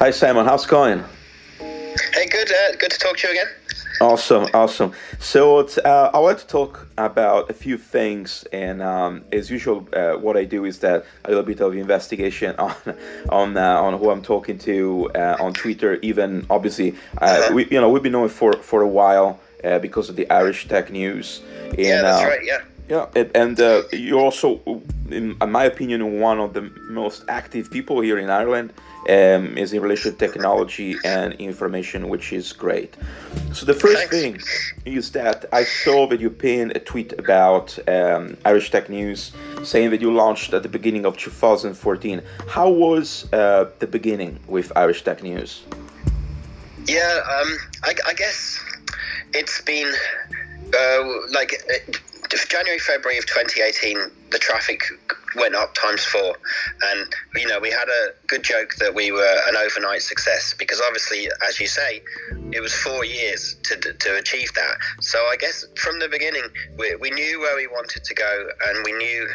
Hi, Simon. How's it going? Hey, good. Uh, good to talk to you again. Awesome, awesome. So uh, I want to talk about a few things, and um, as usual, uh, what I do is that a little bit of investigation on on uh, on who I'm talking to uh, on Twitter. Even obviously, uh, we you know we've been knowing for for a while because of the Irish Tech News. And, yeah, that's right. Yeah. Yeah, and, and uh, you're also, in, my opinion, one of the most active people here in Ireland um, is in relation to technology and information, which is great. So the first thing is that I saw that you pinned a tweet about um, Irish Tech News saying that you launched at the beginning of 2014. How was uh, the beginning with Irish Tech News? Yeah, um, I, I, guess it's been uh, like January, February of 2018, the traffic went up times four. And, you know, we had a good joke that we were an overnight success because obviously, as you say, it was four years to, to achieve that. So I guess from the beginning, we, we knew where we wanted to go and we knew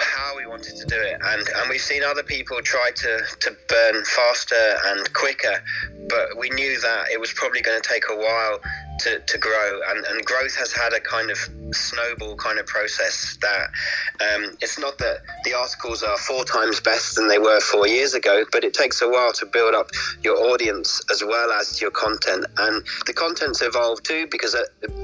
how we wanted to do it. And, and we've seen other people try to, to burn faster and quicker, but we knew that it was probably going to take a while to, to grow and, and growth has had a kind of snowball kind of process that um, it's not that the articles are four times best than they were four years ago but it takes a while to build up your audience as well as your content and the content's evolved too because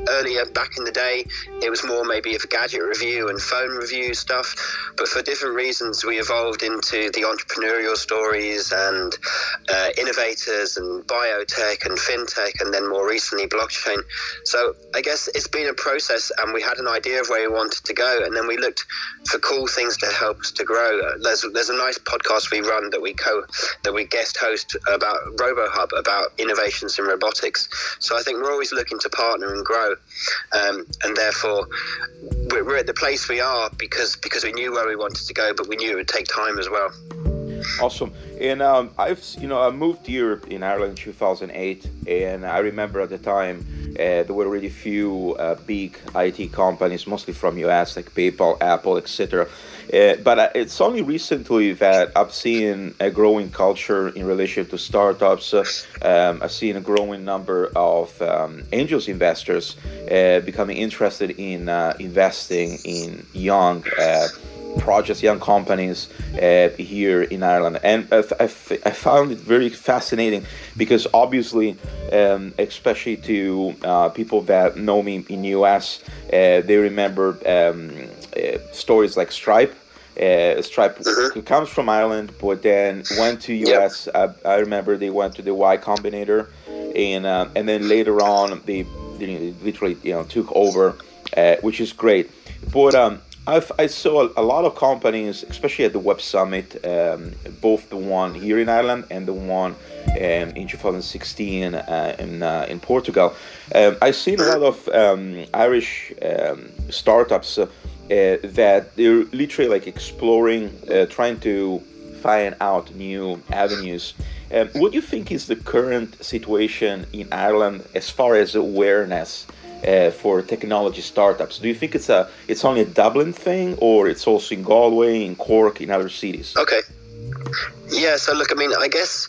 earlier back in the day it was more maybe of gadget review and phone review stuff but for different reasons we evolved into the entrepreneurial stories and uh, innovators and biotech and fintech and then more recently blockchain. So I guess it's been a process, and we had an idea of where we wanted to go, and then we looked for cool things to help us to grow. There's there's a nice podcast we run that we co that we guest host about RoboHub about innovations in robotics. So I think we're always looking to partner and grow, um, and therefore we're, we're at the place we are because because we knew where we wanted to go, but we knew it would take time as well. Awesome. And um, I've you know I moved to Europe in Ireland in 2008, and I remember at the time uh, there were really few uh, big IT companies, mostly from US, like PayPal, Apple, etc. Uh, but uh, it's only recently that I've seen a growing culture in relation to startups. Um, I've seen a growing number of um, angels investors uh, becoming interested in uh, investing in young projects, young companies uh, here in Ireland. And I, I, I, found it very fascinating because obviously, um, especially to uh, people that know me in US, uh, they remember um, uh, stories like Stripe. Uh, Stripe mm-hmm. comes from Ireland, but then went to US. Yep. I, I, remember they went to the Y Combinator, and uh, and then later on they, they literally you know took over, which is great. But um, I've, i saw a lot of companies, especially at the Web Summit, um, both the one here in Ireland and the one um, in 2016 uh, in, uh, in Portugal. Um, I've seen a lot of um, Irish um, startups uh, that they're literally like exploring, uh, trying to find out new avenues. Um, what do you think is the current situation in Ireland as far as awareness? Uh, for technology startups. Do you think it's a it's only a Dublin thing, or it's also in Galway, in Cork, in other cities? Okay. Yeah. So look, I mean, I guess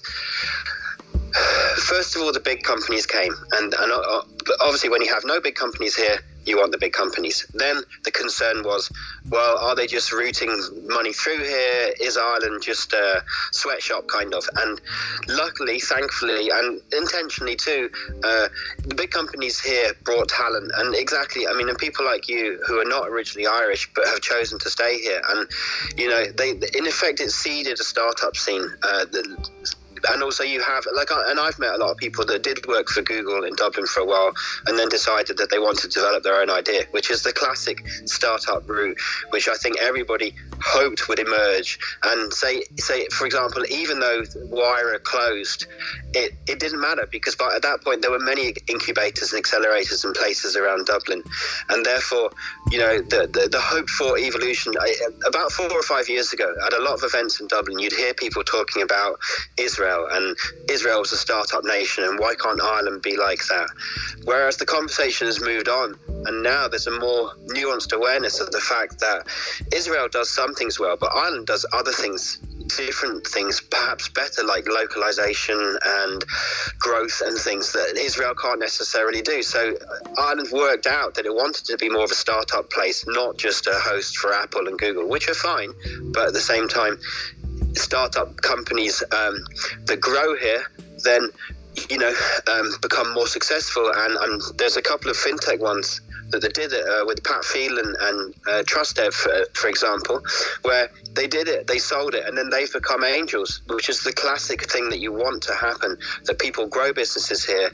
first of all, the big companies came, and and uh, obviously, when you have no big companies here, you want the big companies. Then the concern was, well, are they just routing money through here? Is Ireland just a sweatshop kind of? And luckily, thankfully, and intentionally too, uh, the big companies here brought talent. And exactly, I mean, and people like you who are not originally Irish but have chosen to stay here. And, you know, they, in effect, it seeded a startup scene. Uh, the, and also you have like and I've met a lot of people that did work for Google in Dublin for a while and then decided that they wanted to develop their own idea which is the classic startup route which I think everybody hoped would emerge. And say say for example even though Wayra closed it, it didn't matter because by, at that point there were many incubators and accelerators and places around Dublin. And therefore you know the, the, the hope for evolution I, about four or five years ago at a lot of events in Dublin you'd hear people talking about Israel Israel, and Israel was a startup nation, and why can't Ireland be like that? Whereas the conversation has moved on, and now there's a more nuanced awareness of the fact that Israel does some things well, but Ireland does other things different things perhaps better, like localization and growth and things that Israel can't necessarily do. So uh, Ireland worked out that it wanted to be more of a startup place, not just a host for Apple and Google, which are fine, but at the same time, startup companies um, that grow here then you know um, become more successful and, and there's a couple of fintech ones that they did it uh, with Pat Phelan and uh, Trustev, for, for example, where they did it, they sold it, and then they've become angels, which is the classic thing that you want to happen. That people grow businesses here,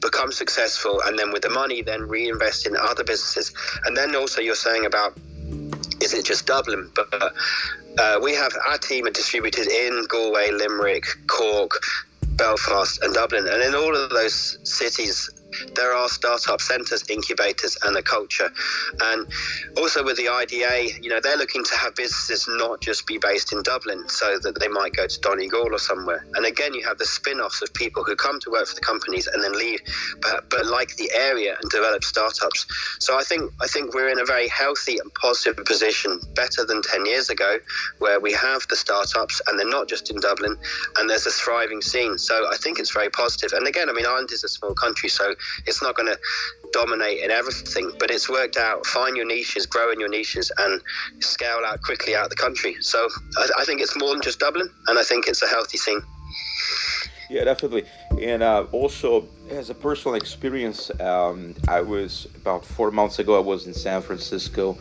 become successful, and then with the money, then reinvest in other businesses. And then also you're saying about is it just Dublin? But uh, we have our team are distributed in Galway, Limerick, Cork, Belfast, and Dublin, and in all of those cities, there are startup centres, incubators, and a culture. And also with the IDA, you know, they're looking to have businesses not just be based in Dublin, so that they might go to Donegal or somewhere. And again, you have the spin-offs of people who come to work for the companies and then leave, but, but like the area and develop startups. So I think I think we're in a very healthy and positive position, better than ten years ago, where we have the startups and they're not just in Dublin, and there's a thriving scene. So I think it's very positive. And again, I mean, Ireland is a small country, so it's not going to dominate in everything, but it's worked out. Find your niches, grow in your niches, and scale out quickly out the country. So I, I think it's more than just Dublin, and I think it's a healthy thing. Yeah, definitely. And uh, also, as a personal experience, um, I was about four months ago. I was in San Francisco,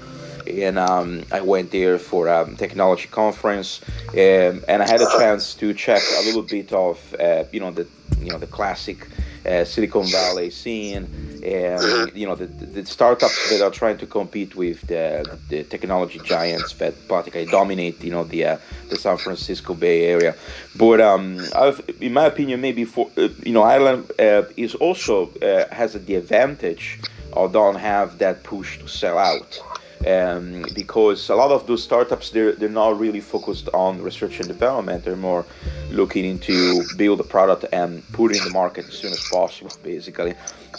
and um, I went there for a technology conference, and, and I had a chance to check a little bit of, uh, you know, the you know the classic uh, Silicon Valley scene, and you know the, the, startups that are trying to compete with the, the technology giants that practically dominate you know the uh, the San Francisco Bay Area. But um, I've, in my opinion, maybe for uh, you know Ireland uh, is also uh, has the advantage or don't have that push to sell out um, because a lot of those startups they're, they're not really focused on research and development. They're more looking into build a product and put it in the market as soon as possible basically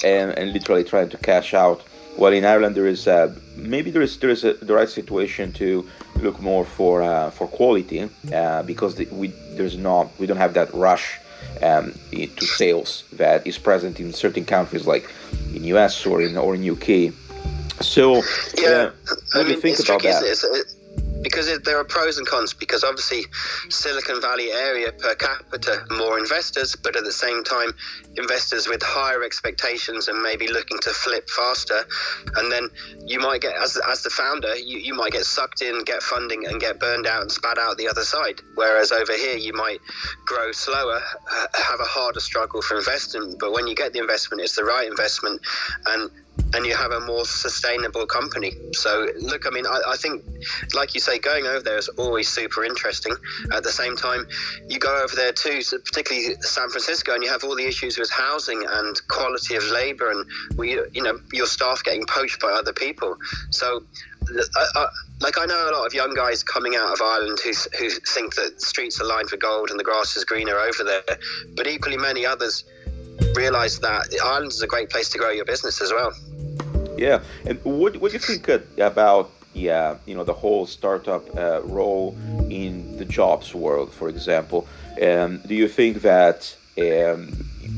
and, and literally trying to cash out. Well in Ireland there is uh, maybe there is there is a, the right situation to look more for uh, for quality uh, because the, we there's not we don't have that rush um, to sales that is present in certain countries like in US or in or in UK so, yeah, uh, I do you think about that? It? because it, there are pros and cons. Because obviously, Silicon Valley area per capita, more investors, but at the same time, investors with higher expectations and maybe looking to flip faster. And then you might get, as, as the founder, you, you might get sucked in, get funding, and get burned out and spat out the other side. Whereas over here, you might grow slower, have a harder struggle for investment. But when you get the investment, it's the right investment, and and you have a more sustainable company. So, look, I mean, I, I, think, like you say, going over there is always super interesting. At the same time, you go over there too, so particularly San Francisco, and you have all the issues with housing and quality of labor, and we, you know, your staff getting poached by other people. So, I, I, like I know a lot of young guys coming out of Ireland who who think that streets are lined with gold and the grass is greener over there, but equally many others realize that Ireland is a great place to grow your business as well. Yeah, and what what do you think about yeah you know the whole startup uh, role in the jobs world, for example? Um, do you think that um,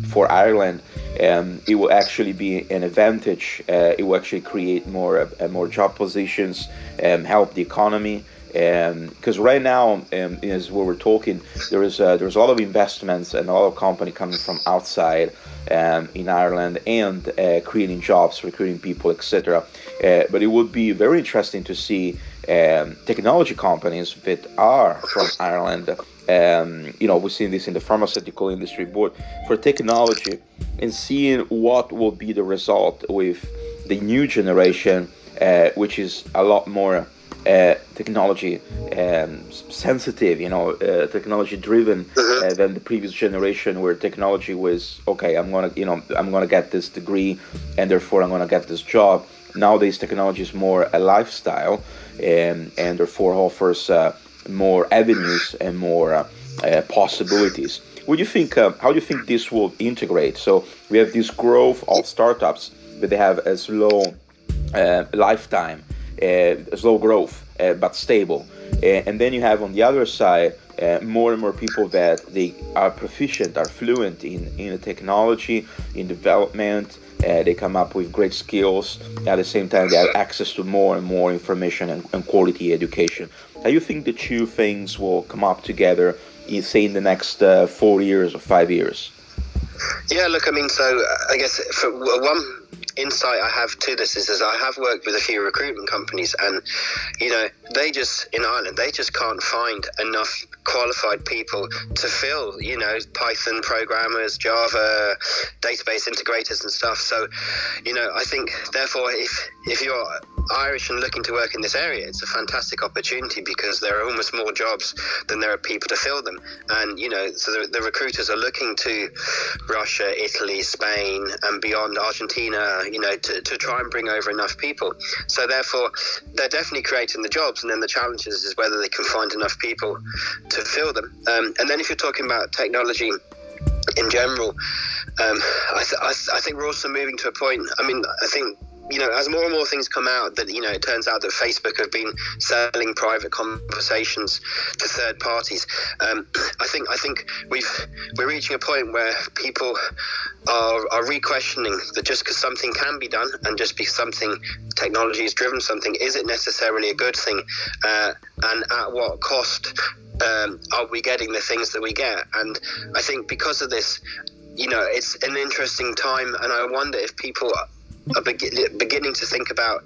for Ireland um, it will actually be an advantage? Uh, it will actually create more uh, more job positions, and help the economy because right now, um, as we were talking, there is uh, there's a lot of investments and a lot of company coming from outside um, in Ireland and uh, creating jobs, recruiting people, etc. Uh, but it would be very interesting to see um, technology companies that are from Ireland. Um, you know, we've seen this in the pharmaceutical industry, but for technology and seeing what will be the result with the new generation, uh, which is a lot more uh, technology um, sensitive, you know, uh, technology driven mm-hmm. uh, than the previous generation, where technology was okay. I'm gonna, you know, I'm gonna get this degree, and therefore I'm gonna get this job. Nowadays, technology is more a lifestyle, and and therefore offers uh, more avenues and more uh, possibilities. What do you think? how do you think this will integrate? So we have this growth of startups, but they have a slow lifetime slow growth uh, but stable. Uh, and then you have on the other side uh, more and more people that they are proficient, are fluent in in the technology, in development. Uh, they come up with great skills. At the same time, they have access to more and more information and, and quality education. How you think the two things will come up together in say in the next uh, four years or five years? Yeah, look, I mean, so uh, I guess for one insight I have to this is, is I have worked with a few recruitment companies, and you know, they just in Ireland they just can't find enough qualified people to fill, you know, Python programmers, Java, database integrators, and stuff. So, you know, I think therefore, if if you're Irish and looking to work in this area, it's a fantastic opportunity because there are almost more jobs than there are people to fill them. And, you know, so the, the recruiters are looking to Russia, Italy, Spain, and beyond Argentina, you know, to, to try and bring over enough people. So, therefore, they're definitely creating the jobs. And then the challenge is, whether they can find enough people to fill them. Um, and then if you're talking about technology, in general, um, I, th- I, th- I, think we're also moving to a point. I mean, I think you know, as more and more things come out, that you know, it turns out that Facebook have been selling private conversations to third parties. Um, I think I think we've we're reaching a point where people are are re-questioning that just because something can be done and just because something technology has driven something, is it necessarily a good thing, uh, and at what cost? Um, are we getting the things that we get? And I think because of this, you know, it's an interesting time, and I wonder if people beginning to think about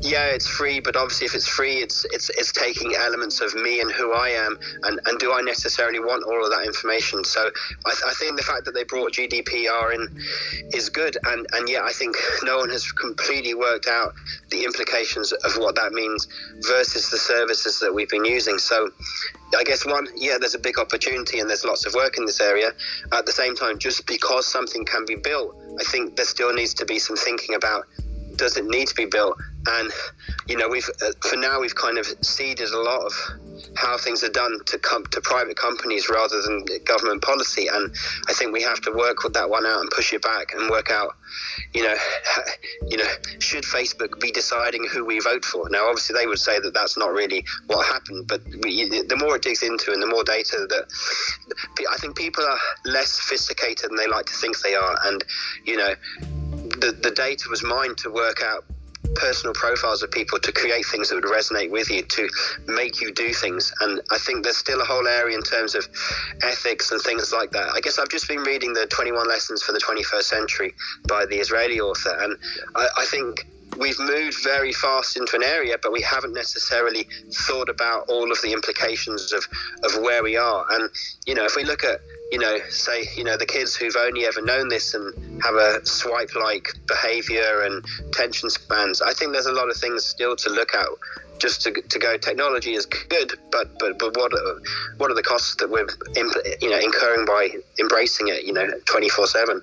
yeah it's free but obviously if it's free it's it's it's taking elements of me and who i am and and do i necessarily want all of that information so i, th- I think the fact that they brought gdpr in is good and and yet i think no one has completely worked out the implications of what that means versus the services that we've been using so I guess one, yeah, there's a big opportunity and there's lots of work in this area. At the same time, just because something can be built, I think there still needs to be some thinking about does it need to be built? And you know, we've uh, for now we've kind of seeded a lot of how things are done to come to private companies rather than government policy. And I think we have to work with that one out and push it back and work out, you know, you know, should Facebook be deciding who we vote for? Now, obviously, they would say that that's not really what happened. But we, the more it digs into and the more data that I think people are less sophisticated than they like to think they are, and you know, the the data was mined to work out personal profiles of people to create things that would resonate with you, to make you do things. And I think there's still a whole area in terms of ethics and things like that. I guess I've just been reading the 21 Lessons for the 21st Century by the Israeli author, and I, I think we've moved very fast into an area, but we haven't necessarily thought about all of the implications of, of where we are. And, you know, if we look at you know, say, you know, the kids who've only ever known this and have a swipe like behavior and tension spans, I think there's a lot of things still to look at just to, to go technology is good but but but what are, what are the costs that we're you know incurring by embracing it you know 24 7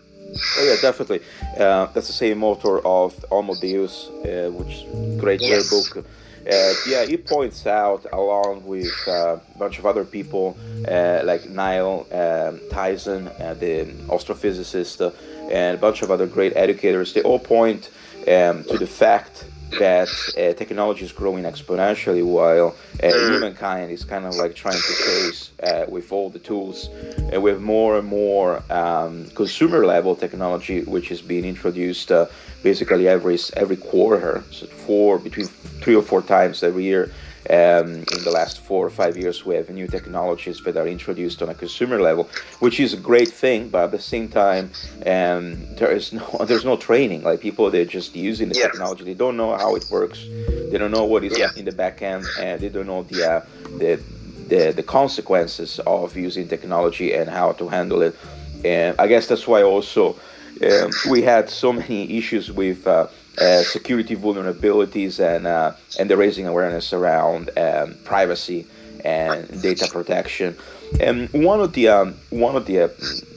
Oh yeah, definitely. Uh, that's the same author of Homo Deus, uh, which great, yes. book. Uh, yeah, he points out, along with uh, a bunch of other people uh, like Neil um, Tyson, uh, the astrophysicist, uh, and a bunch of other great educators, they all point um, to the fact that uh, technology is growing exponentially while uh, mm. humankind is kind of like trying to chase uh, with all the tools and with more and more um, consumer level technology which is being introduced uh, basically every every quarter so four between three or four times every year um, in the last four or five years, we have new technologies that are introduced on a consumer level, which is a great thing. But at the same time, um, there is no there's no training. Like people, they're just using the yeah. technology. They don't know how it works. They don't know what is yeah. in the back end, and they don't know the uh, the, the the consequences of using technology and how to handle it. And I guess that's why also um, we had so many issues with. Uh, uh, security vulnerabilities and uh, and the raising awareness around um, privacy and data protection. And one of the um, one of the uh,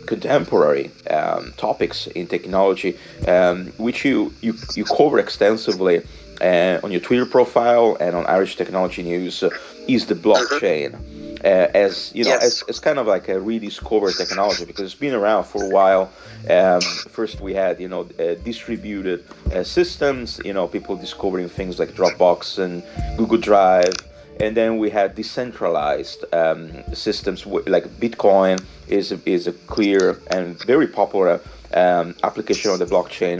contemporary um, topics in technology, um, which you, you you cover extensively uh, on your Twitter profile and on Irish Technology News, uh, is the blockchain. Uh, as you know, yes. as, as kind of like a rediscovered technology because it's been around for a while. Um, first, we had you know uh, distributed uh, systems. You know, people discovering things like Dropbox and Google Drive. and then we had decentralized um, systems like Bitcoin is is a clear and very popular um, application of the blockchain,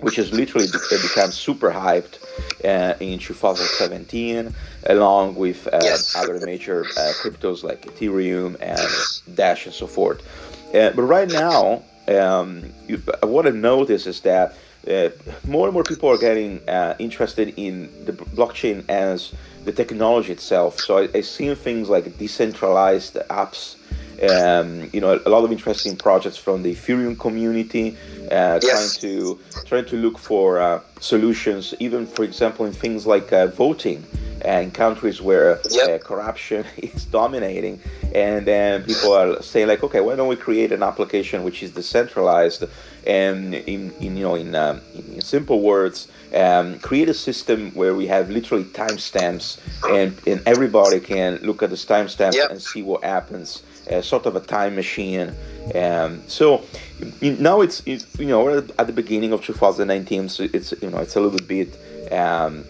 which has literally become super hyped uh, in 2017, along with uh, yes. other major uh, cryptos like Ethereum and Dash and so forth. Uh, but right now, um, you, what I notice is that uh, more and more people are getting uh, interested in the blockchain as the technology itself. So I, I've seen things like decentralized apps. Um, you know, a lot of interesting projects from the Ethereum community, uh, yes. trying to trying to look for uh, solutions, even for example, in things like uh, voting and countries where yep. Uh, corruption is dominating, and then people are saying like, okay, why don't we create an application which is decentralized and in, in you know in, um, in simple words um, create a system where we have literally timestamps and, and everybody can look at this timestamp yep. and see what happens uh, sort of a time machine. Um, so now it's, it's, you know at the beginning of 2019 so it's you know it's a little bit um,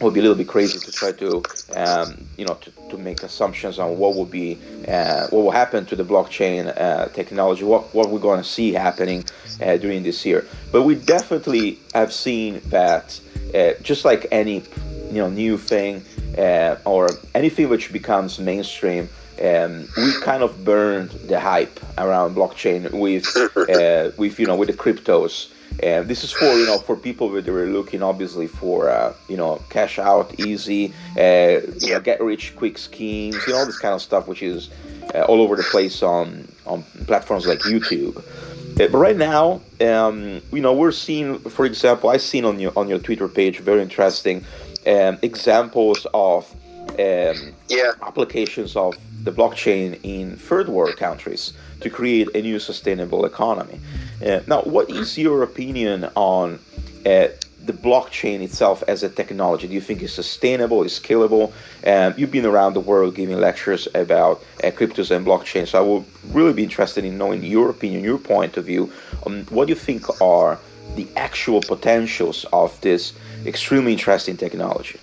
would be a little bit crazy to try to um, you know to, to make assumptions on what will be uh, what will happen to the blockchain uh, technology what, what we're going to see happening uh, during this year. But we definitely have seen that uh, just like any you know new thing uh, or anything which becomes mainstream um, we kind of burned the hype around blockchain with uh, with you know with the cryptos and this is for you know for people that were looking obviously for uh, you know cash out easy, uh, you know, get rich quick schemes, you know all this kind of stuff, which is uh, all over the place on on platforms like YouTube. Uh, but right now, um, you know, we're seeing, for example, I've seen on your on your Twitter page very interesting um, examples of um, yeah. applications of the blockchain in third world countries to create a new sustainable economy. Uh, now, what is your opinion on uh, the blockchain itself as a technology? Do you think it's sustainable, it's scalable? Um, you've been around the world giving lectures about uh, cryptos and blockchain, so I would really be interested in knowing your opinion, your point of view on what you think are the actual potentials of this extremely interesting technology.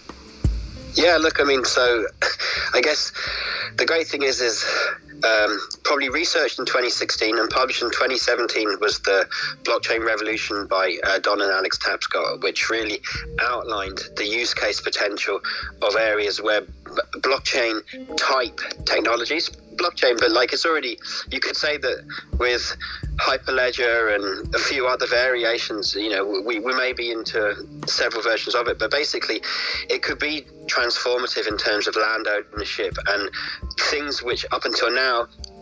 Yeah, look, I mean, so I guess the great thing is, is um, probably researched in 2016 and published in 2017 was the blockchain revolution by uh, Don and Alex Tapscott, which really outlined the use case potential of areas where blockchain type technologies blockchain but like it's already you could say that with hyperledger and a few other variations you know we, we may be into several versions of it but basically it could be transformative in terms of land ownership and things which up until now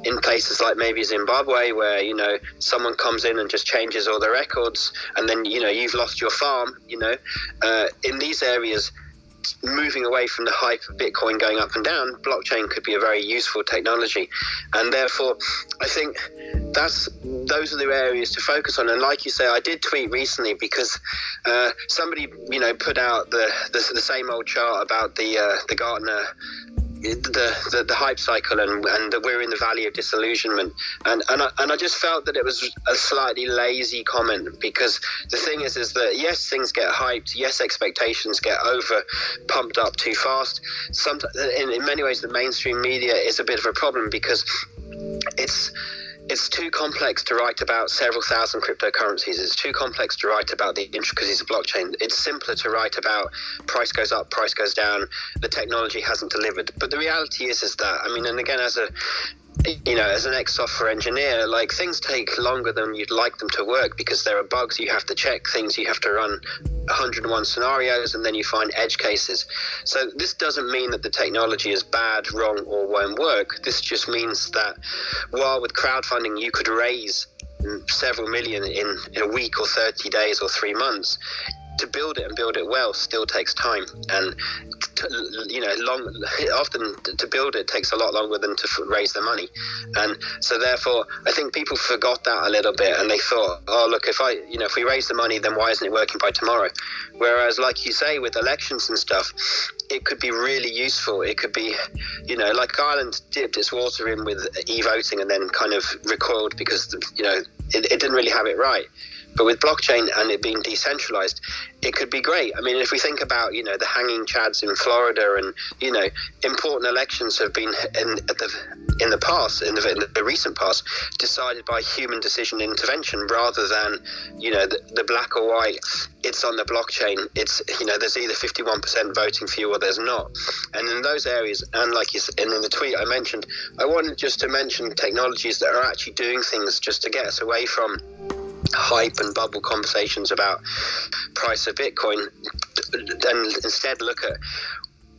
in places like maybe Zimbabwe, where you know someone comes in and just changes all the records, and then you know you've lost your farm. You know, uh, in these areas, moving away from the hype of Bitcoin going up and down, blockchain could be a very useful technology, and therefore, I think that's those are the areas to focus on. And like you say, I did tweet recently because uh, somebody you know put out the, the, the same old chart about the uh, the Gartner the, the, the hype cycle and and we're in the valley of disillusionment. And and I, and I just felt that it was a slightly lazy comment because the thing is is that yes things get hyped. Yes expectations get over pumped up too fast. Sometimes in, in many ways the mainstream media is a bit of a problem because it's it's too complex to write about several thousand cryptocurrencies. It's too complex to write about the intricacies of blockchain. It's simpler to write about price goes up, price goes down, the technology hasn't delivered. But the reality is, is that I mean, and again, as a you know, as an ex software engineer, like things take longer than you'd like them to work because there are bugs you have to check, things you have to run 101 scenarios, and then you find edge cases. So, this doesn't mean that the technology is bad, wrong, or won't work. This just means that while with crowdfunding you could raise several million in, in a week or 30 days or three months, to build it and build it well still takes time. And to, you know long often to build it takes a lot longer than to raise the money. And so therefore i think people forgot that a little bit and they thought oh look if i you know if we raise the money then why isn't it working by tomorrow? Whereas like you say with elections and stuff it could be really useful. It could be you know like ireland dipped its water in with e-voting and then kind of recoiled because you know it, it didn't really have it right But with blockchain and it being decentralized, it could be great. I mean, if we think about you know the hanging chads in Florida, and you know important elections have been in the in the past, in the, in the recent past, decided by human decision intervention rather than you know the, the black or white. It's on the blockchain. It's you know there's either 51% voting for you or there's not. And in those areas, and like you and in the tweet I mentioned, I wanted just to mention technologies that are actually doing things just to get us away from hype and bubble conversations about price of Bitcoin, and instead look at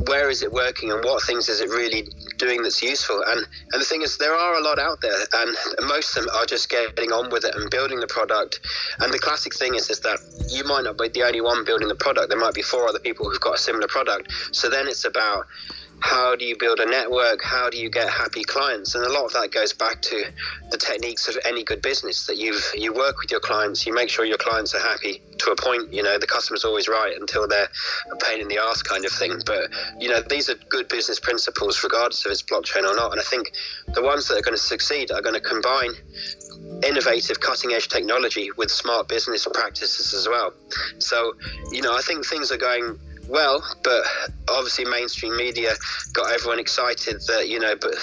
where is it working and what things is it really doing that's useful. And and the thing is there are a lot out there and most of them are just getting on with it and building the product. And the classic thing is is that you might not be the only one building the product. There might be four other people who've got a similar product. So then it's about how do you build a network? How do you get happy clients? And a lot of that goes back to the techniques of any good business that you you work with your clients. You make sure your clients are happy to a point you know the customer's always right until they're a pain in the ass kind of thing. But you know these are good business principles regardless of it's blockchain or not. And i think the ones that are going to succeed are going to combine innovative cutting edge technology with smart business practices as well. So you know i think things are going well, but obviously mainstream media got everyone excited that you know, but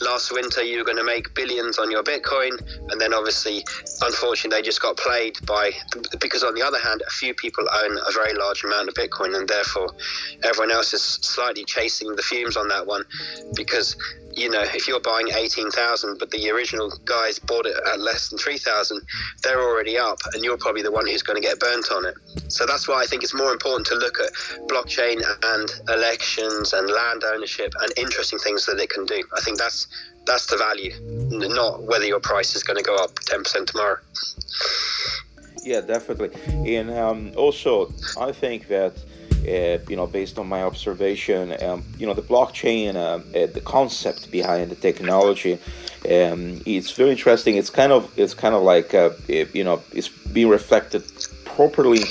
last winter you were going to make billions on your Bitcoin, and then obviously, unfortunately, they just got played by because on the other hand, a few people own a very large amount of Bitcoin, and therefore everyone else is slightly chasing the fumes on that one because you know, if you're buying 18,000, but the original guys bought it at less than 3,000, they're already up, and you're probably the one who's going to get burnt on it. So that's why I think it's more important to look at blockchain and elections and land ownership and interesting things that it can do. I think that's that's the value, not whether your price is going to go up 10% tomorrow. Yeah, definitely. And um, also, I think that you know, based on my observation, um, you know, the blockchain, uh, uh, the concept behind the technology, um, it's very interesting. It's kind of, it's kind of like, uh, it, you know, it's being reflected properly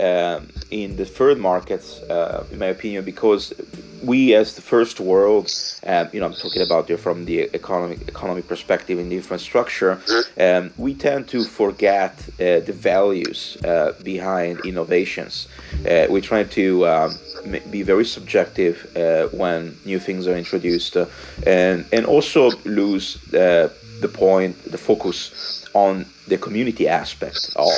um, in the third markets, uh, in my opinion, because we as the first world, uh, you know, I'm talking about from the economic economy perspective in the infrastructure, um, we tend to forget uh, the values uh, behind innovations. Uh, we try to um, be very subjective uh, when new things are introduced, uh, and and also lose the point, the focus on the community aspect of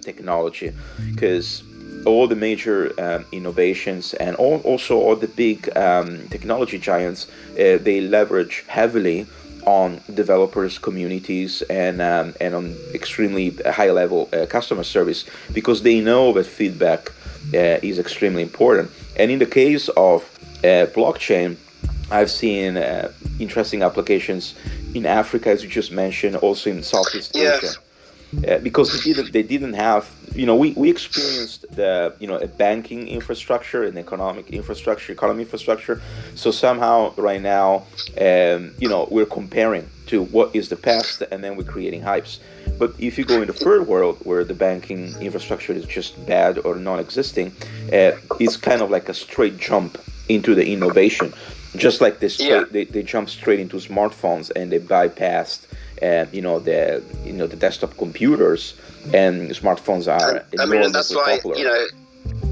technology, because all the major um, innovations and all, also all the big um, technology giants, uh, they leverage heavily on developers, communities, and um, and on extremely high level uh, customer service because they know that feedback uh, is extremely important. And in the case of uh, blockchain, I've seen uh, interesting applications in Africa, as you just mentioned, also in Southeast Asia. Uh, because they didn't they didn't have you know we, we experienced the you know a banking infrastructure and economic infrastructure economy infrastructure. So somehow right now um, you know we're comparing to what is the past and then we're creating hypes. But if you go in the third world where the banking infrastructure is just bad or non-existing uh, it's kind of like a straight jump into the innovation. Just like this yeah. they, they jump straight into smartphones and they bypassed uh, you know the you know the desktop computers and smartphones are. I mean, that's why popular. you know.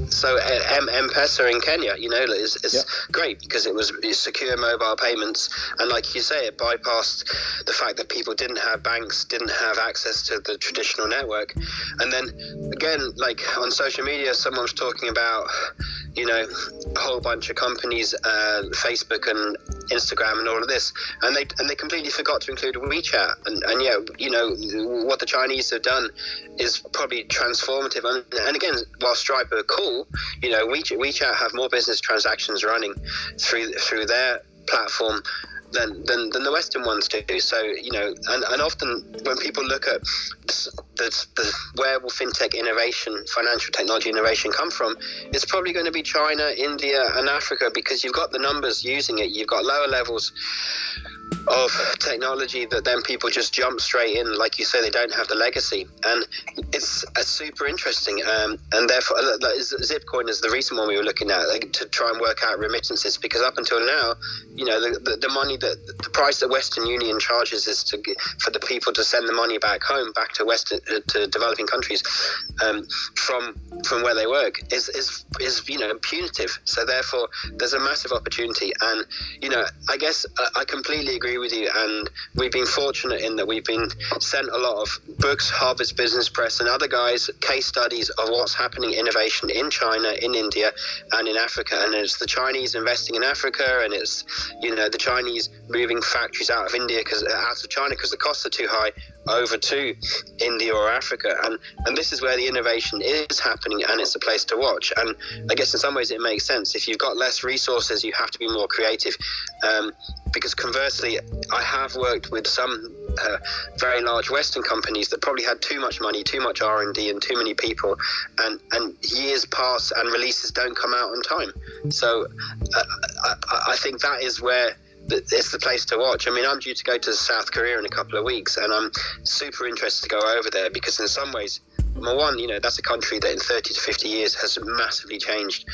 So M- M-Pesa in Kenya, you know, is, is yeah. great because it was secure mobile payments, and like you say, it bypassed the fact that people didn't have banks, didn't have access to the traditional network, and then again, like on social media, someone's talking about you know, a whole bunch of companies, uh, Facebook and Instagram and all of this, and they and they completely forgot to include WeChat. And, and yeah, you know, what the Chinese have done is probably transformative. And, and again, while Stripe are cool, you know, WeChat, WeChat have more business transactions running through through their platform than, than, than the Western ones do. So, you know, and, and often when people look at the, the, where will fintech innovation, financial technology innovation come from, it's probably going to be China, India, and Africa because you've got the numbers using it. You've got lower levels of technology that then people just jump straight in, like you say, they don't have the legacy, and it's uh, super interesting. Um, and therefore, uh, Zipcoin is the recent one we were looking at like, to try and work out remittances because up until now, you know, the, the, the, money that the price that Western Union charges is to for the people to send the money back home, back to Western uh, to developing countries um, from from where they work is is is you know punitive. So therefore, there's a massive opportunity, and you know, I guess I, I completely agree with you. And we've been fortunate in that we've been sent a lot of books, Harvard's Business Press, and other guys, case studies of what's happening innovation in China, in India, and in Africa. And it's the Chinese investing in Africa, and it's you know the Chinese moving factories out of India because out of China because the costs are too high over to India or Africa. And, and this is where the innovation is happening and it's a place to watch. And I guess in some ways it makes sense. If you've got less resources, you have to be more creative. Um, because conversely, I have worked with some uh, very large Western companies that probably had too much money, too much R and D, and too many people, and and years pass and releases don't come out on time. So uh, I, I think that is where it's the place to watch. I mean, I'm due to go to South Korea in a couple of weeks, and I'm super interested to go over there because, in some ways, number one, you know, that's a country that in 30 to 50 years has massively changed,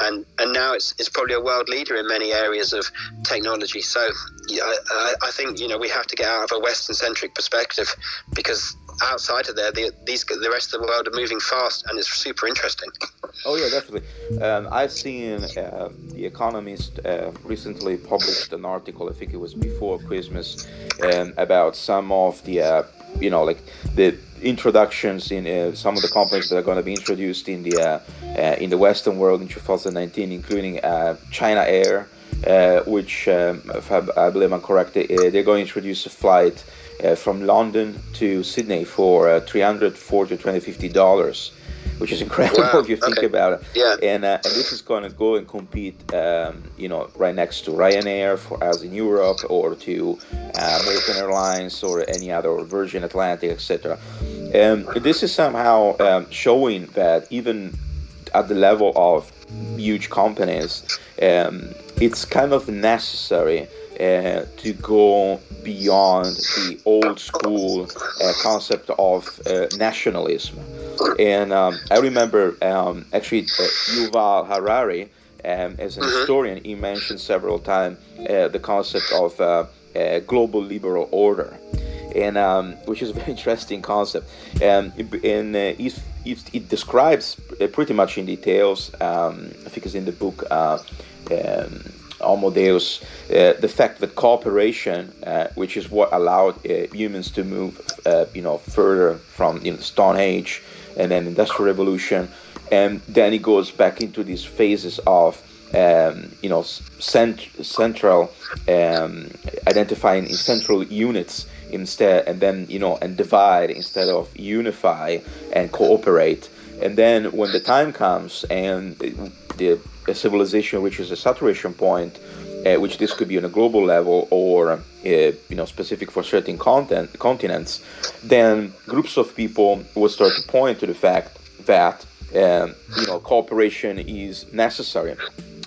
and and now it's it's probably a world leader in many areas of technology. So, I, I think you know we have to get out of a Western-centric perspective because outside of there, the, these the rest of the world are moving fast, and it's super interesting. Oh yeah, definitely. Um, I've seen uh, the Economist uh, recently published an article. I think it was before Christmas um, about some of the uh, you know like the introductions in uh, some of the companies that are going to be introduced in the uh, uh, in the Western world in 2019, including China Air. which, um, I, I, believe I'm correct, they're going to introduce a flight uh, from London to Sydney for uh, 340 to 250 dollars which is incredible wow. if you think okay. about it. Yeah. And, uh, and this is going to go and compete, um, you know, right next to Ryanair for us in Europe, or to uh, American Airlines, or any other or Virgin Atlantic, etc. Um, this is somehow um, showing that even at the level of huge companies, um, it's kind of necessary uh, to go beyond the old school uh, concept of uh, nationalism. And um, I remember um, actually uh, Yuval Harari, um, as an mm-hmm. historian, he mentioned several times uh, the concept of uh, global liberal order. And um, which is a very interesting concept, um, and it, it, it, describes pretty much in details. Um, I think it's in the book um, Homo Deus, uh, the fact that cooperation, uh, which is what allowed uh, humans to move, uh, you know, further from you know, Stone Age and then Industrial Revolution, and then it goes back into these phases of, um, you know, cent- central um, identifying in central units instead, and then you know, and divide instead of unify and cooperate. And then when the time comes and the a civilization reaches a saturation point, uh, which this could be on a global level or uh, you know specific for certain content, continents, then groups of people will start to point to the fact that um, you know cooperation is necessary.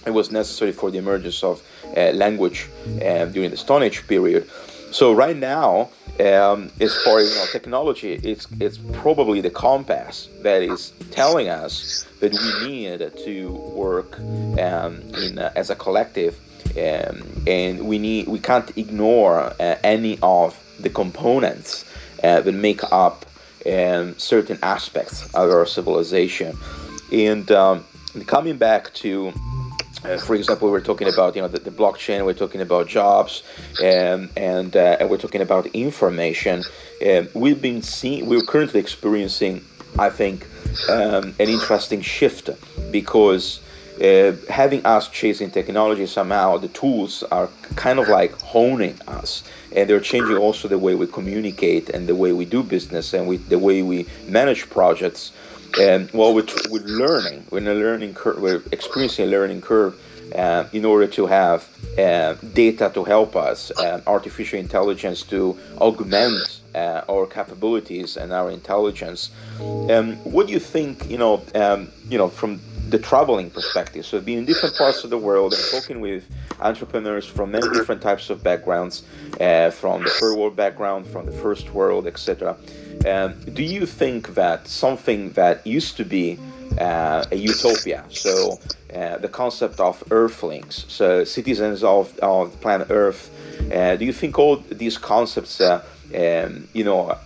It was necessary for the emergence of uh, language uh, during the Stone Age period. So right now, um, as far as you know, technology, it's it's probably the compass that is telling us that we need to work um, in uh, as a collective, um, and we need we can't ignore uh, any of the components uh, that make up um, certain aspects of our civilization. And um, coming back to uh, for example, we're talking about you know the, the blockchain. We're talking about jobs, um, and uh, and we're talking about information. Um, we've been seeing. We're currently experiencing, I think, um, an interesting shift because uh, having us chasing technology somehow, the tools are kind of like honing us, and they're changing also the way we communicate and the way we do business and we, the way we manage projects. And while we're, we're learning, we're a learning curve, we're experiencing a learning curve uh, in order to have uh, data to help us, uh, artificial intelligence to augment uh, our capabilities and our intelligence. Um, what do you think? You know, um, you know, from the traveling perspective. So being in different parts of the world and talking with entrepreneurs from many different types of backgrounds, uh, from the third world background, from the first world, etc. Um, do you think that something that used to be uh, a utopia, so uh, the concept of Earthlings, so citizens of, of planet Earth, uh, do you think all these concepts, uh, um, you know,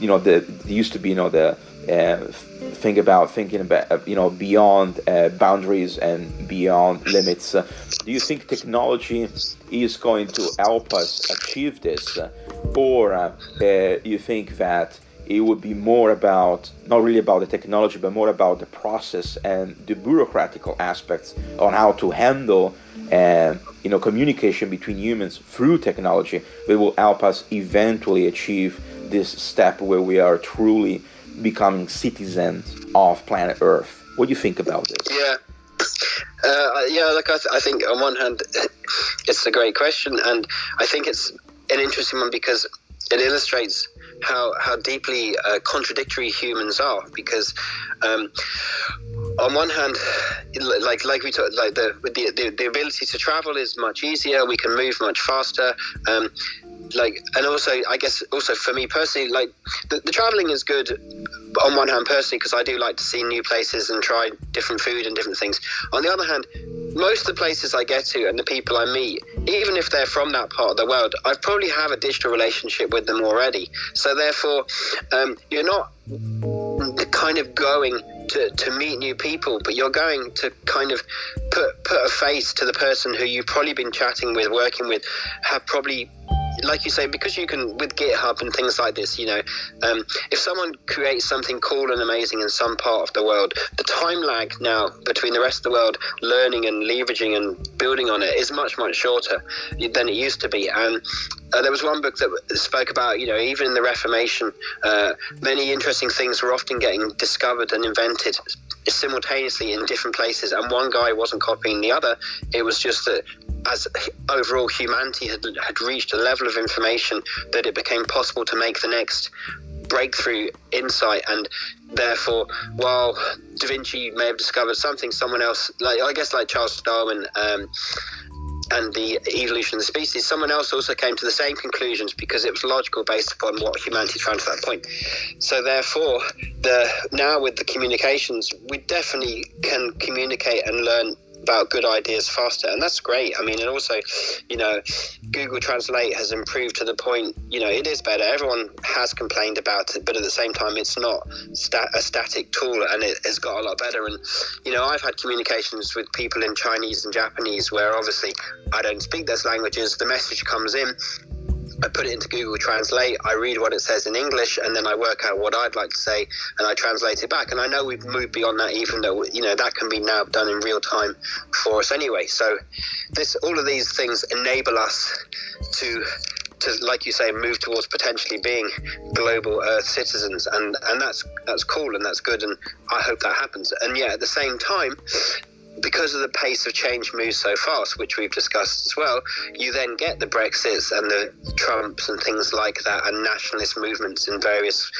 you know, the, used to be, you know, the uh, think about thinking about uh, you know beyond uh, boundaries and beyond limits. Uh, do you think technology is going to help us achieve this, or uh, you think that it would be more about not really about the technology, but more about the process and the bureaucratical aspects on how to handle you know communication between humans through technology that will help us eventually achieve this step where we are truly becoming citizens of planet Earth. What do you think about this? Yeah. Uh, yeah, like I, th- I think on one hand, it's a great question, and I think it's an interesting one because it illustrates how how deeply uh, contradictory humans are. Because um, on one hand, like like we talked, like the, the the the ability to travel is much easier. We can move much faster. Um, like and also i guess also for me personally like the, the traveling is good on one hand personally because i do like to see new places and try different food and different things. On the other hand most of the places i get to and the people i meet even if they're from that part of the world i probably have a digital relationship with them already. So therefore um, you're not kind of going to, to meet new people, but you're going to kind of put put a face to the person who you've probably been chatting with, working with, have probably like you say, because you can with GitHub and things like this, you know, um, if someone creates something cool and amazing in some part of the world, the time lag now between the rest of the world learning and leveraging and building on it is much much shorter than it used to be. And uh, there was one book that spoke about, you know, even in the Reformation, uh, many interesting things were often getting discovered and invented simultaneously in different places, and one guy wasn't copying the other. It was just that as overall humanity had, had reached a level of information that it became possible to make the next breakthrough insight and therefore while da vinci may have discovered something someone else like i guess like charles darwin um, and the evolution of the species, someone else also came to the same conclusions because it was logical based upon what humanity found to that point. So therefore, the now with the communications, we definitely can communicate and learn about good ideas faster, and that's great. I mean, and also, you know, Google Translate has improved to the point, you know, it is better. Everyone has complained about it, but at the same time, it's not stat- a static tool, and it has got a lot better. And you know, I've had communications with people in Chinese and Japanese where obviously I don't speak those languages. The message comes in, I put it into Google Translate, I read what it says in English, and then I work out what I'd like to say, and I translate it back. And I know we've moved beyond that, even though you know that can be now done in real time for us anyway. So, this all of these things enable us to to, like you say, move towards potentially being global Earth citizens, and and that's that's cool and that's good, and I hope that happens. And yeah, at the same time, because of the pace of change moves so fast, which we've discussed as well, you then get the Brexits and the Trumps and things like that, and nationalist movements in various,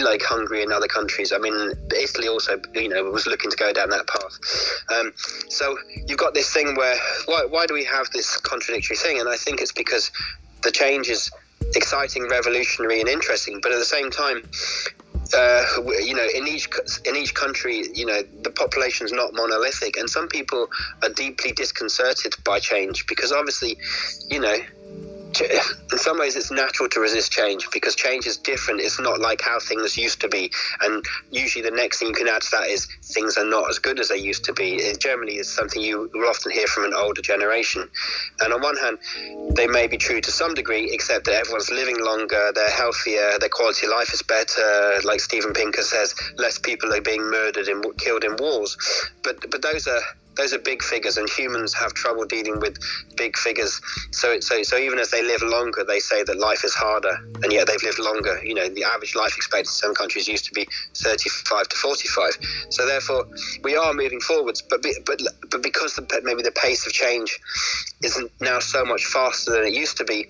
like Hungary and other countries. I mean, Italy also, you know, was looking to go down that path. Um, so you've got this thing where why, why do we have this contradictory thing? And I think it's because the change is exciting, revolutionary, and interesting, but at the same time, uh, you know, in each in each country, you know, the population is not monolithic, and some people are deeply disconcerted by change because obviously, you know, in some ways it's natural to resist change because change is different. It's not like how things used to be. And usually the next thing you can add to that is things are not as good as they used to be. It generally is something you will often hear from an older generation. And on one hand they may be true to some degree except that everyone's living longer they're healthier their quality of life is better. Like steven pinker says less people are being murdered and killed in wars. But but those are those are big figures, and humans have trouble dealing with big figures. So, so, so even as they live longer, they say that life is harder, and yet they've lived longer. You know, the average life expectancy in some countries used to be 35 to 45. So, therefore, we are moving forwards, but be, but but because the, maybe the pace of change isn't now so much faster than it used to be,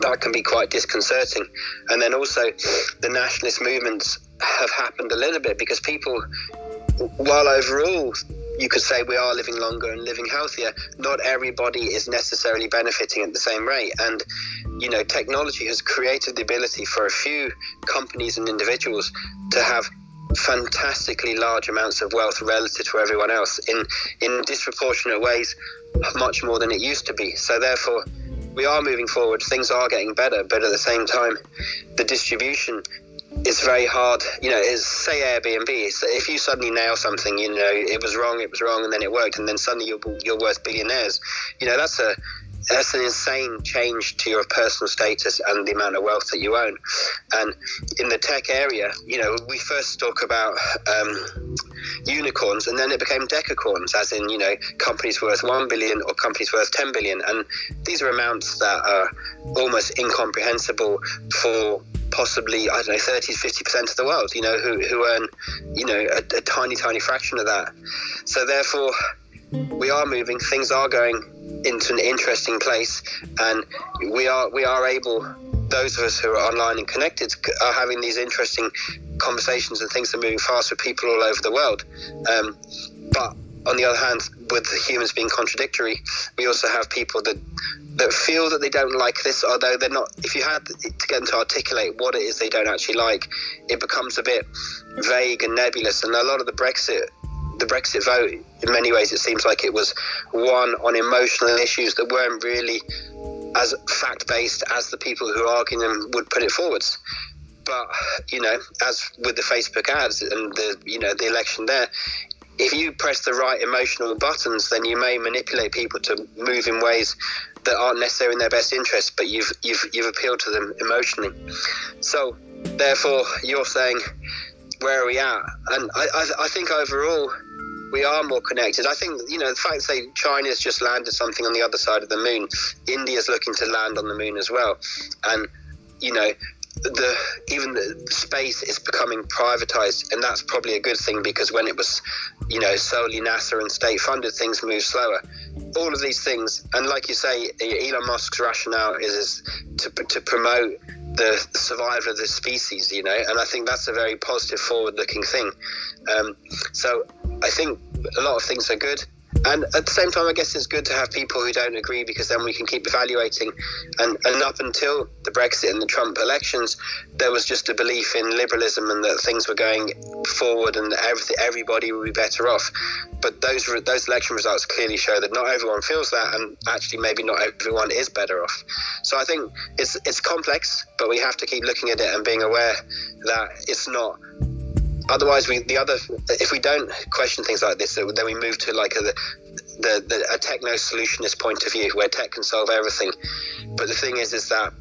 that can be quite disconcerting. And then also, the nationalist movements have happened a little bit because people, while overall you could say we are living longer and living healthier, not everybody is necessarily benefiting at the same rate. And, you know, technology has created the ability for a few companies and individuals to have fantastically large amounts of wealth relative to everyone else in, in disproportionate ways, much more than it used to be. So, therefore, we are moving forward, things are getting better, but at the same time, the distribution it's very hard. You know, is say Airbnb. if you suddenly nail something, you know, it was wrong, it was wrong, and then it worked, and then suddenly you're you're worth billionaires. You know, that's a that's an insane change to your personal status and the amount of wealth that you own. And in the tech area, you know, we first talk about um, unicorns, and then it became decacorns, as in you know companies worth one billion or companies worth ten billion, and these are amounts that are almost incomprehensible for possibly I don't know 30 50 percent of the world you know who, who earn you know a, a tiny tiny fraction of that so therefore we are moving things are going into an interesting place and we are we are able those of us who are online and connected are having these interesting conversations and things are moving fast with people all over the world um, but on the other hand with humans being contradictory we also have people that that feel that they don't like this, although they're not. If you had to get them to articulate what it is they don't actually like, it becomes a bit vague and nebulous. And a lot of the Brexit, the Brexit vote, in many ways, it seems like it was won on emotional issues that weren't really as fact based as the people who are arguing them would put it forwards. But you know, as with the Facebook ads and the you know the election there, if you press the right emotional buttons, then you may manipulate people to move in ways that aren't necessarily in their best interest, but you've you've you've appealed to them emotionally. So, therefore, you're saying, where are we at? And I, I, I think overall, we are more connected. I think you know the fact that China's just landed something on the other side of the moon, India's looking to land on the moon as well, and you know the even the space is becoming privatized, and that's probably a good thing because when it was, you know, solely NASA and state funded, things move slower. All of these things, and like you say, Elon Musk's rationale is, is to to promote the survival of the species, you know, and I think that's a very positive, forward-looking thing. Um, so I think a lot of things are good. And at the same time, I guess it's good to have people who don't agree because then we can keep evaluating. And, and up until the Brexit and the Trump elections, there was just a belief in liberalism and that things were going forward and everything, everybody would be better off. But those those election results clearly show that not everyone feels that, and actually maybe not everyone is better off. So I think it's it's complex, but we have to keep looking at it and being aware that it's not otherwise we the other if we don't question things like this then we move to like a the, the a techno solutionist point of view where tech can solve everything but the thing is is that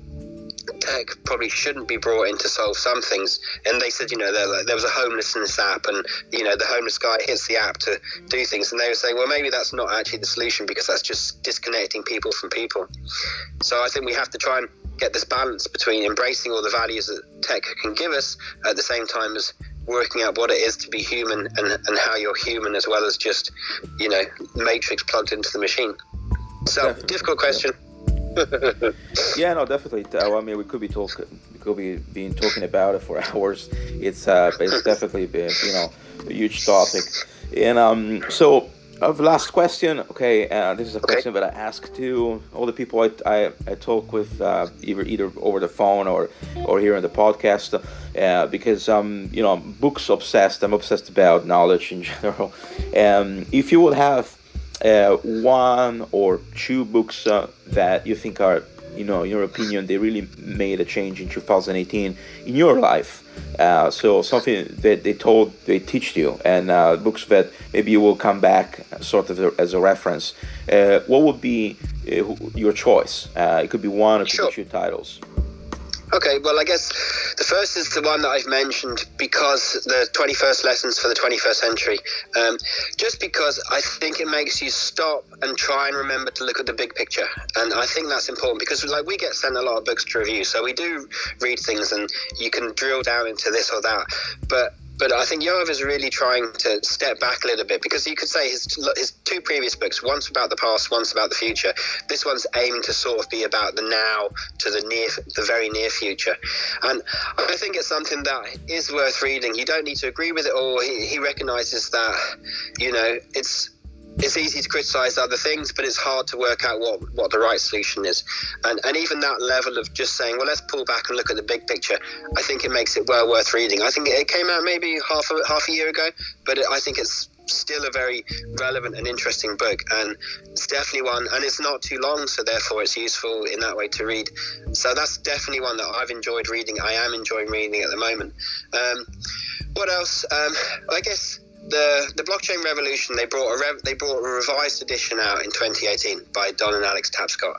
tech probably shouldn't be brought in to solve some things. And they said, you know, there, there was a homelessness app, and you know, the homeless guy hits the app to do things, and they were saying, well, maybe that's not actually the solution because that's just disconnecting people from people. So I think we have to try and get this balance between embracing all the values that tech can give us at the same time as working out what it is to be human and, and how you're human as well as just, you know, matrix plugged into the machine. So, definitely. difficult question. Yeah. yeah, no, definitely. I mean, we could be talking, we could be being talking about it for hours. It's, uh, it's definitely been, you know, a huge topic. And um, so uh, last question. Okay, uh, this is a question that I ask to all the people I, I, I talk with, uh, either either over the phone or or here on the podcast, uh, because um you know I'm books obsessed. I'm obsessed about knowledge in general. Um, if you would have uh, one or two books uh, that you think are you know, in your opinion, they really made a change in 2018 in your life. Uh, so something that they told, they teach you, and uh, books that maybe you will come back sort of as a reference. Uh, what would be uh, your choice? Uh, it could be one or sure. two titles. Okay, well, I guess the first is the one that I've mentioned because the 21st lessons for the 21st century. Um, just because I think it makes you stop and try and remember to look at the big picture. And I think that's important because, like, we get sent a lot of books to review. So we do read things and you can drill down into this or that. But but I think Yuval is really trying to step back a little bit because you could say his his two previous books, once about the past, once about the future. This one's aiming to sort of be about the now to the near, the very near future, and I think it's something that is worth reading. You don't need to agree with it all. He, he recognizes that, you know, it's it's easy to criticize other things, but it's hard to work out what, what the right solution is. And, and even that level of just saying, well, let's pull back and look at the big picture, I think it makes it well worth reading. I think it came out maybe half a, half a year ago, but it, I think it's still a very relevant and interesting book. And it's definitely one, and it's not too long, so therefore it's useful in that way to read. So that's definitely one that I've enjoyed reading. I am enjoying reading at the moment. Um, what else? Um, I guess the the blockchain revolution they brought a rev, they brought a revised edition out in 2018 by Don and Alex Tapscott.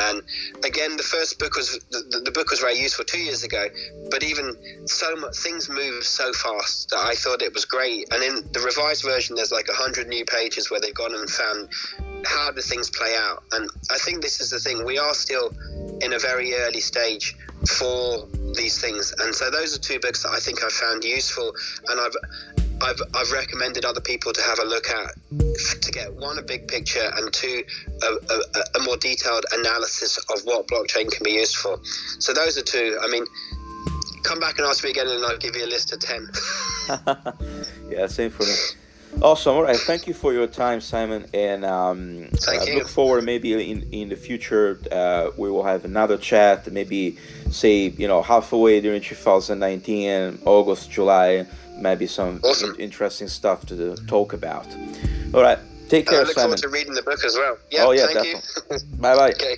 And again the first book was the, the book was very useful two years ago but even so much things move so fast that I thought it was great. And in the revised version there's like 100 new pages where they've gone and found how do things play out. And I think this is the thing we are still in a very early stage for these things. And so those are two books that I think I've found useful. And I've I've, I've recommended other people to have a look at to get one a big picture and two a, a, a, more detailed analysis of what blockchain can be used for. So those are two. I mean, come back and ask me again, and I'll give you a list of ten. yeah, same for me. Awesome. All right. Thank you for your time, Simon. And um, Thank I you. look forward maybe in, in the future uh, we will have another chat. Maybe say you know halfway during 2019, August, July maybe some awesome. interesting stuff to talk about. All right, take care, I look Simon. forward to reading the book as well. Yeah, oh yeah, thank definitely. you. bye bye. okay.